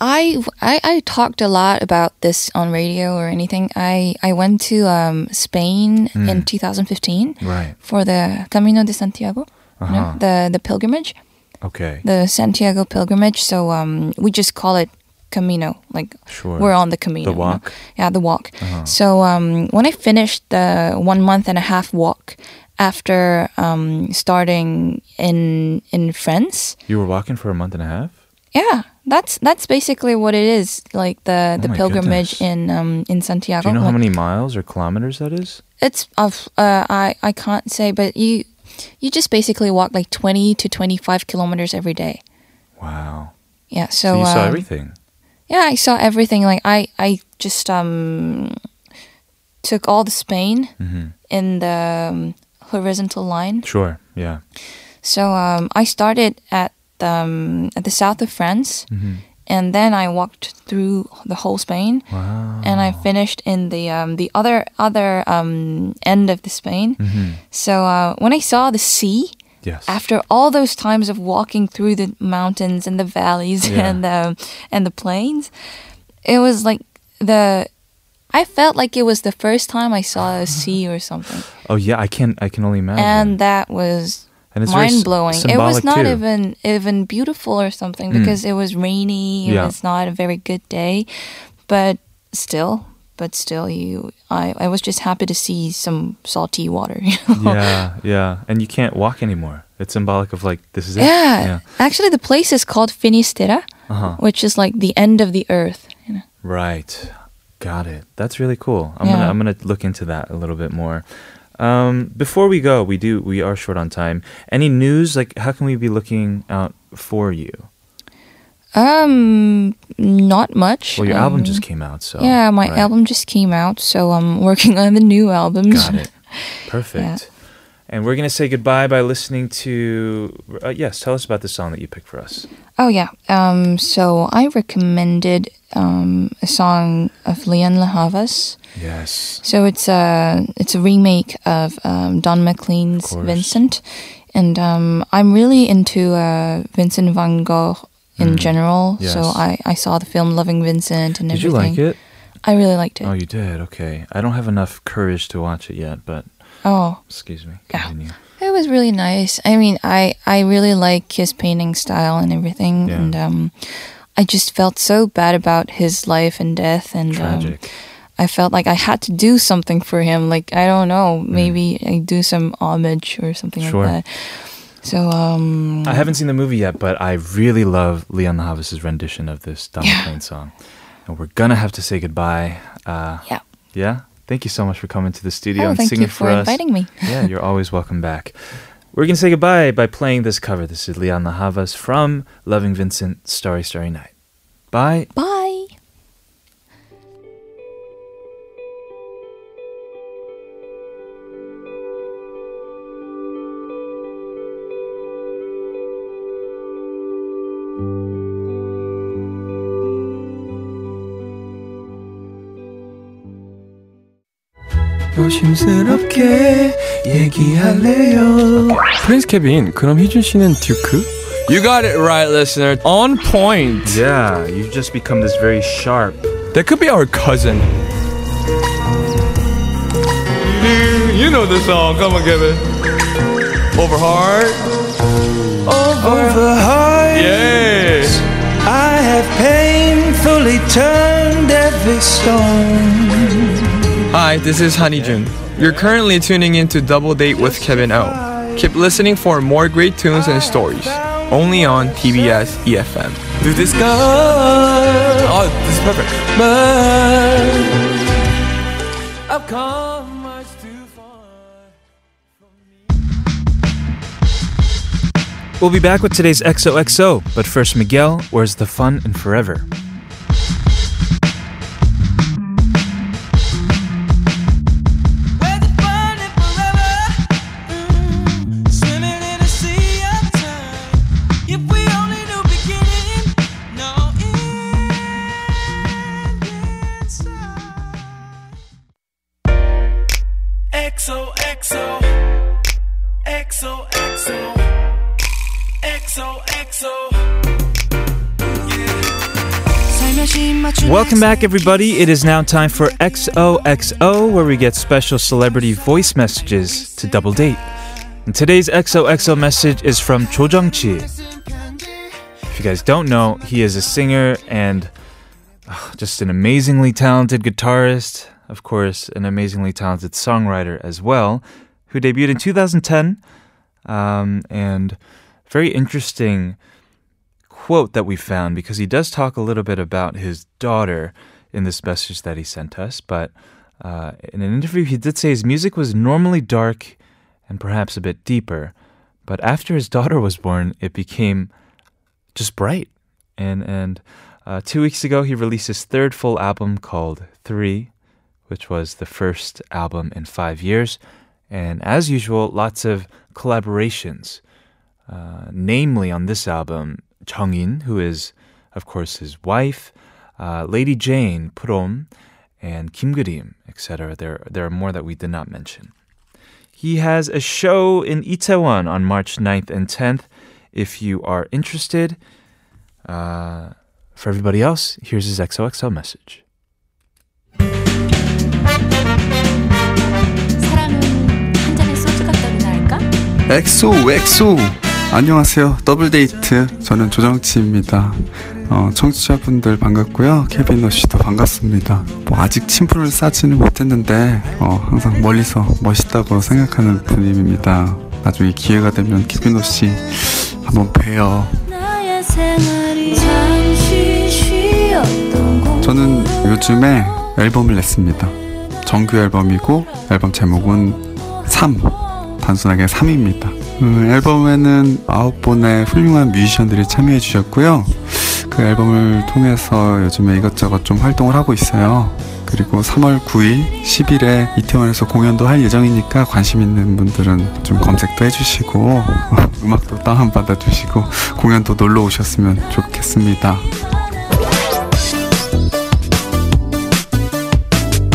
I, I I talked a lot about this on radio or anything. I I went to um, Spain in 2015 Right. for the Camino de Santiago, you know, Uh-huh. the the pilgrimage, Okay. the Santiago pilgrimage. So um, we just call it Camino, like Sure. we're on the Camino. The you know? Yeah, the walk. Uh-huh. So um, when I finished the one month and a half walk, after um, starting in in France. You were walking for a month and a half? Yeah, that's that's basically what it is. Like the the Oh pilgrimage goodness. in um in Santiago. Do you know how many miles or kilometers that is? It's of uh, I I can't say, but you you just basically walk like twenty to twenty five kilometers every day. Wow. Yeah, So, so, you saw um, everything. Yeah, I saw everything. Like I I just um took all the Spain hmm in the um, horizontal line. Sure. Yeah. So um, I started at um, at the south of France, hmm and then I walked through the whole Spain, Wow. and I finished in the um, the other other um, end of the Spain. hmm So uh, when I saw the sea, Yes. after all those times of walking through the mountains and the valleys Yeah. and the and the plains, it was like the. I felt like it was the first time I saw a sea or something, oh yeah, I can. I can only imagine. and that was And it's mind blowing. It was not too. even even beautiful or something Mm. because it was rainy. It Yeah. was not a very good day, but still, but still, you, I, I was just happy to see some salty water. you know? yeah, yeah, and you can't walk anymore. It's symbolic of like this is it. Yeah. Actually, the place is called Finisterre, Uh huh. which is like the end of the earth. You know? Right. Got it. That's really cool. I'm Yeah. gonna I'm gonna look into that a little bit more. Um, before we go, we do we are short on time. Any news? Like, how can we be looking out for you? Um, not much. Well, your album Um, just came out, so yeah, my right. album just came out, so I'm working on the new album. Got it. Perfect. And we're gonna say goodbye by listening to. Uh, yes, tell us about the song that you picked for us. Oh yeah. Um, so I recommended um, a song of Lianne La Havas. Yes. So it's a it's a remake of um, Don McLean's Vincent, and um, I'm really into uh, Vincent Van Gogh in Mm. general. Yes. So I, I saw the film Loving Vincent and everything. Did you like it? I really liked it. Oh, you did. Okay. I don't have enough courage to watch it yet, but oh, excuse me. Yeah. It was really nice. I mean, I I really like his painting style and everything, Yeah. and um, I just felt so bad about his life and death, and um, Tragic. I felt like I had to do something for him. Like I don't know, maybe I do some homage or something Mm. Sure. like that. So um, I haven't seen the movie yet, but I really love Lianne La Havas' rendition of this Don Yeah. Song. And we're gonna have to say goodbye. Uh, Yeah. Yeah. Thank you so much for coming to the studio oh, and thank singing you for us. inviting me. yeah, you're always welcome back. We're gonna say goodbye by playing this cover. This is Lianne La Havas from Loving Vincent, Starry Starry Night. Bye. Bye. 조심스럽게 얘기할래요 프린스 케빈, 그럼 희준 씨는 듀크? You got it right, listener. On point. Yeah, you've just become this very sharp. That could be our cousin. You know the song. Come on, Kevin. Over hard. Over heart Yeah. I have painfully turned every stone Hi, this is Honeyjun. You're currently tuning into Double Date with Kevin O. Keep listening for more great tunes and stories. Only on TBS EFM. To discover Oh, this is perfect. but I've come much too far We'll be back with today's XOXO, but first, Miguel, where's the fun in forever? Welcome back, everybody. It is now time for XOXO, where we get special celebrity voice messages to double date. And today's XOXO message is from Cho Jung-chi. If you guys don't know, he is a singer and ah, just an amazingly talented guitarist, of course, an amazingly talented songwriter as well. who debuted in 2010. Um, and very interesting quote that we found because he does talk a little bit about his daughter in this message that he sent us. But uh, in an interview, he did say his music was normally dark and perhaps a bit deeper. But after his daughter was born, it became just bright. And, and uh, two weeks ago, he released his third full album called Three, which was the first album in five years. And as usual, lots of collaborations. Uh, namely, on this album, Jungin, who is, of course, his wife, uh, Lady Jane, Fromm, and Kim Gurim, etc. There, there are more that we did not mention. He has a show in Itaewon on March 9th and 10th. If you are interested, uh, for everybody else, here's his XOXO message. 사 안녕하세요. 더블데이트. 저는 조정치입니다. 어, 청취자분들 반갑고요. 케빈너 씨도 반갑습니다. 뭐 아직 친분을 쌓지는 못했는데 어, 항상 멀리서 멋있다고 생각하는 분입니다. 나중에 기회가 되면 케빈너 씨 한번 곳 저는 요즘에 앨범을 냈습니다. 정규 앨범이고 앨범 제목은 3 단순하게 3입니다. 음, 앨범에는 아홉 분의 훌륭한 뮤지션들이 참여해 주셨고요. 그 앨범을 통해서 요즘에 이것저것 좀 활동을 하고 있어요. 그리고 3월 9일 10일에 이태원에서 공연도 할 예정이니까 관심 있는 분들은 좀 검색도 해주시고 음악도 다운받아 주시고 공연도 놀러 오셨으면 좋겠습니다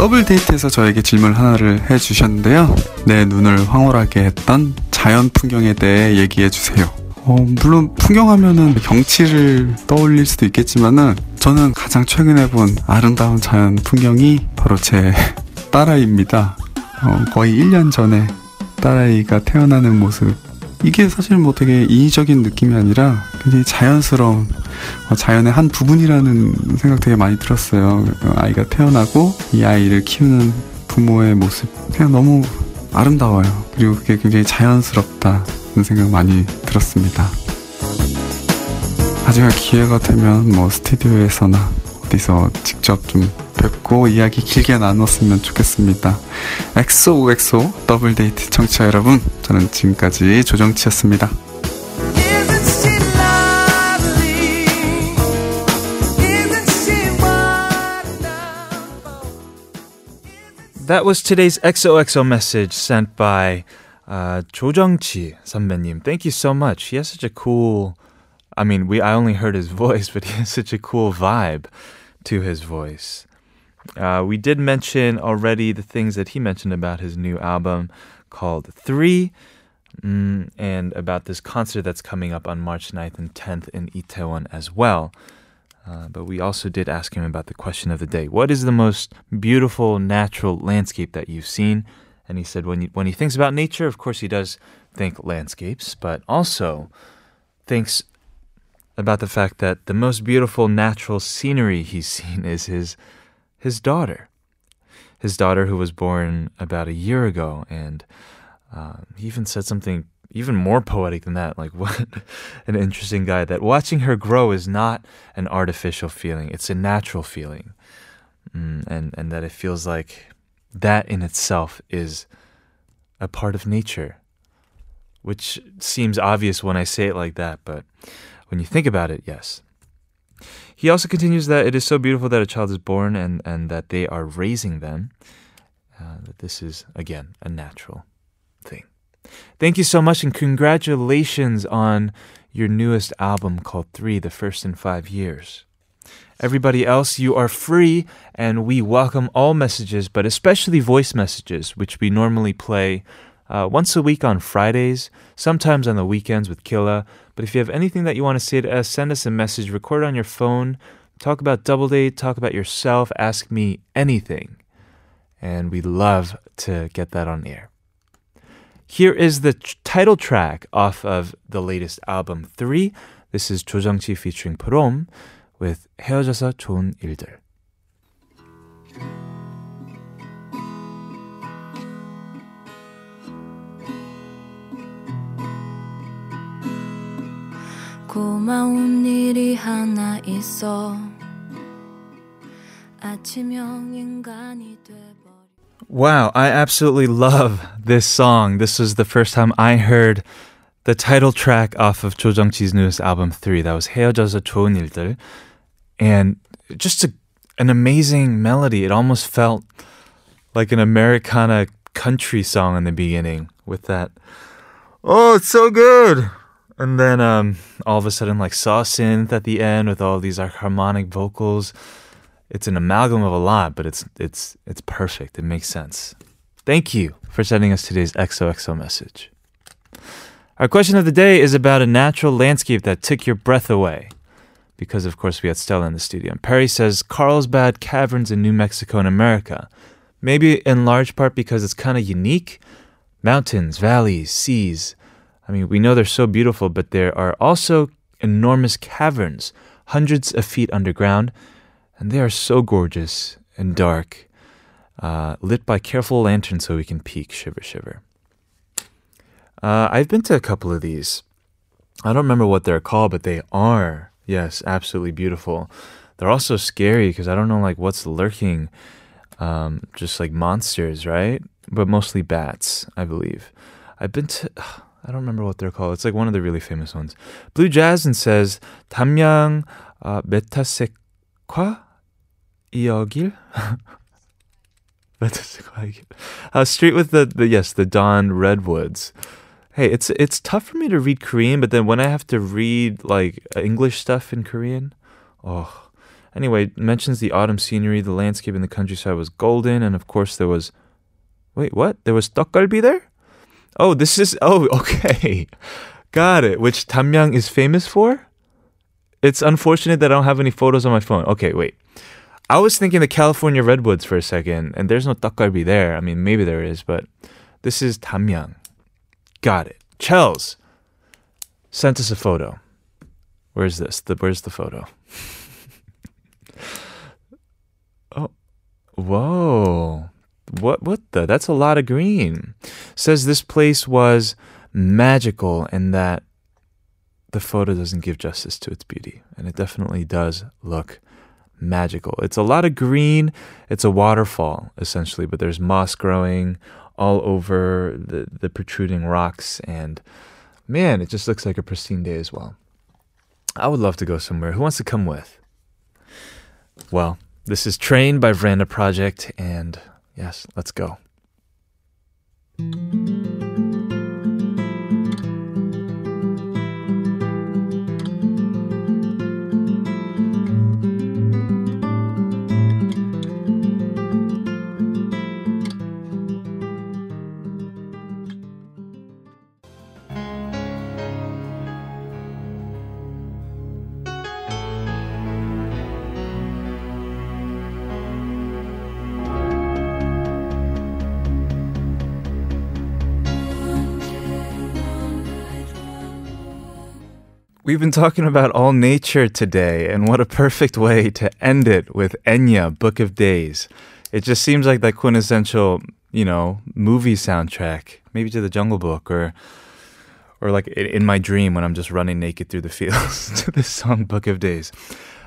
더블 데이트에서 저에게 질문 하나를 해주셨는데요. 내 눈을 황홀하게 했던 자연 풍경에 대해 얘기해 주세요. 어, 물론 풍경하면은 경치를 떠올릴 수도 있겠지만은 저는 가장 최근에 본 아름다운 자연 풍경이 바로 제 딸아이입니다. 어, 거의 1년 전에 딸아이가 태어나는 모습. 이게 사실 뭐 되게 인위적인 느낌이 아니라 굉장히 자연스러운 어, 자연의 한 부분이라는 생각 되게 많이 들었어요. 어, 아이가 태어나고 이 아이를 키우는 부모의 모습 그냥 너무 아름다워요. 그리고 그게 굉장히 자연스럽다는 생각 많이 들었습니다. 나중에 기회가 되면 뭐 스튜디오에서나 어디서 직접 좀 뵙고 이야기 길게 나눴으면 좋겠습니다. 엑소 엑소 더블 데이트 청취자 여러분, 저는 지금까지 조정치였습니다. That was today's XOXO message sent by uh, 조정치 선배님. Thank you so much. He has such a cool. I mean, we I only heard his voice, but he has such a cool vibe to his voice. Uh, we did mention already the things that he mentioned about his new album called Three, mm, and about this concert that's coming up on March 9th and 10th in Itaewon as well. Uh, but we also did ask him about the question of the day. What is the most beautiful natural landscape that you've seen? And he said when he, when he thinks about nature, of course he does think landscapes, but also thinks about the fact that the most beautiful natural scenery he's seen is his his daughter. His daughter who was born about a year ago and uh, he even said something even more poetic than that. Like, what an interesting guy. That watching her grow is not an artificial feeling, it's a natural feeling. Mm, and, and that it feels like that in itself is a part of nature, which seems obvious when I say it like that, but when you think about it, yes. He also continues that it is so beautiful that a child is born and, and that they are raising them. Uh, that this is, again, a natural. Thank you so much and congratulations on your newest album called Three, the first in five years. Everybody else, you are free and we welcome all messages, but especially voice messages, which we normally play uh, once a week on Fridays, sometimes on the weekends with Killa. But if you have anything that you want to say to us, send us a message, record on your phone, talk about Double Date, talk about yourself, ask me anything. And we love to get that on air. Here is the t- title track off of the latest album 3. This is Cho Jung Chi featuring Fromm with 헤어져서 좋은 일들. 고마운 일이 하나 있어 아침형 인간이 돼 Wow, I absolutely love this song. This was the first time I heard the title track off of Jo Jung-chi's newest album 3. That was 헤어져서 좋은 일들. And just a, an amazing melody. It almost felt like an Americana country song in the beginning with that. Oh, it's so good. And then um, all of a sudden, like saw synth at the end with all these like, harmonic vocals. It's an amalgam of a lot, but it's it's it's perfect. It makes sense. Thank you for sending us today's XOXO message. Our question of the day is about a natural landscape that took your breath away. Because of course we had Stella in the studio. And Perry says Carlsbad Caverns in New Mexico in America. Maybe in large part because it's kind of unique. Mountains, valleys, seas. I mean, we know they're so beautiful, but there are also enormous caverns, hundreds of feet underground, and they are so gorgeous and dark, uh, lit by careful lanterns so we can peek, shiver, shiver. Uh, I've been to a couple of these. I don't remember what they're called, but they are, yes, absolutely beautiful. They're also scary because I don't know like what's lurking, um, just like monsters, right? But mostly bats, I believe. I've been to. I don't remember what they're called. It's like one of the really famous ones. Blue Jasmine says 담양 uh, 메타세 과 이어길 that's street with the, the yes the dawn Redwoods. Hey, it's it's tough for me to read Korean, but then when I have to read like English stuff in Korean, oh. Anyway, mentions the autumn scenery, the landscape in the countryside was golden, and of course there was. Wait, what? There was 떡갈비 there? Oh, this is oh okay, got it. Which Damyang is famous for? It's unfortunate that I don't have any photos on my phone. Okay, wait. I was thinking the California redwoods for a second, and there's no takgalbi there. I mean, maybe there is, but this is Damyang. Got it. Chels sent us a photo. Where's this? The where's the photo? oh, whoa! What what the? That's a lot of green. Says this place was magical and that the photo doesn't give justice to its beauty, and it definitely does look magical. It's a lot of green. It's a waterfall essentially, but there's moss growing all over the the protruding rocks, and man, it just looks like a pristine day as well. I would love to go somewhere. Who wants to come with? Well, this is Train by Veranda Project, and yes, let's go. We've been talking about all nature today, and what a perfect way to end it with Enya, Book of Days. It just seems like that quintessential, you know, movie soundtrack, maybe to the Jungle Book or or like in my dream when I'm just running naked through the fields to this song, Book of Days.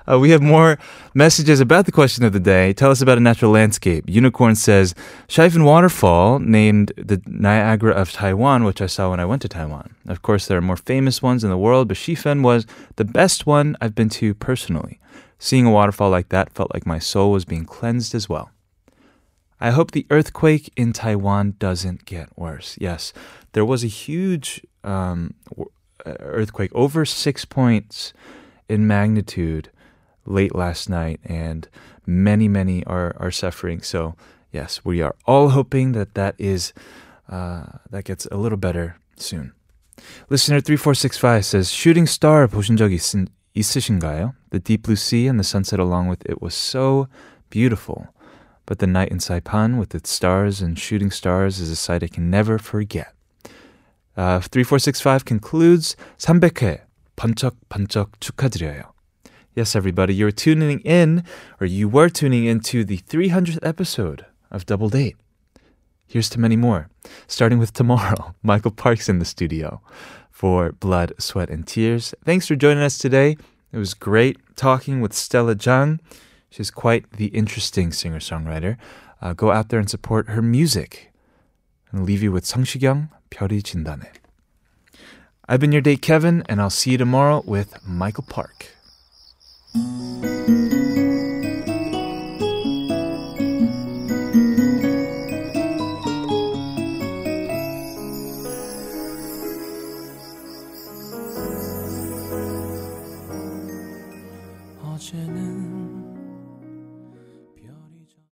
Uh, we have more messages about the question of the day. Tell us about a natural landscape. Unicorn says, Shifen Waterfall, named the Niagara of Taiwan, which I saw when I went to Taiwan. Of course, there are more famous ones in the world, but Shifen was the best one I've been to personally. Seeing a waterfall like that felt like my soul was being cleansed as well. I hope the earthquake in Taiwan doesn't get worse. Yes, there was a huge um, w- uh, earthquake, over six points in magnitude late last night, and many, many are, are suffering. So, yes, we are all hoping that that is uh, that gets a little better soon. Listener 3465 says, Shooting Star 보신 적 있, 있으신가요? The deep blue sea and the sunset along with it was so beautiful. But the night in Saipan with its stars and shooting stars is a sight I can never forget. 3465 concludes 300회 번쩍 번쩍 축하드려요. Yes, everybody, you're tuning in, or you were tuning into the 300th episode of Double Date. Here's to many more, starting with tomorrow. Michael Parks in the studio for Blood, Sweat, and Tears. Thanks for joining us today. It was great talking with Stella Jang. She's quite the interesting singer songwriter. Uh, go out there and support her music. And leave you with Sung Shikyung 별이 진다네. I've been your date, Kevin, and I'll see you tomorrow with Michael Park.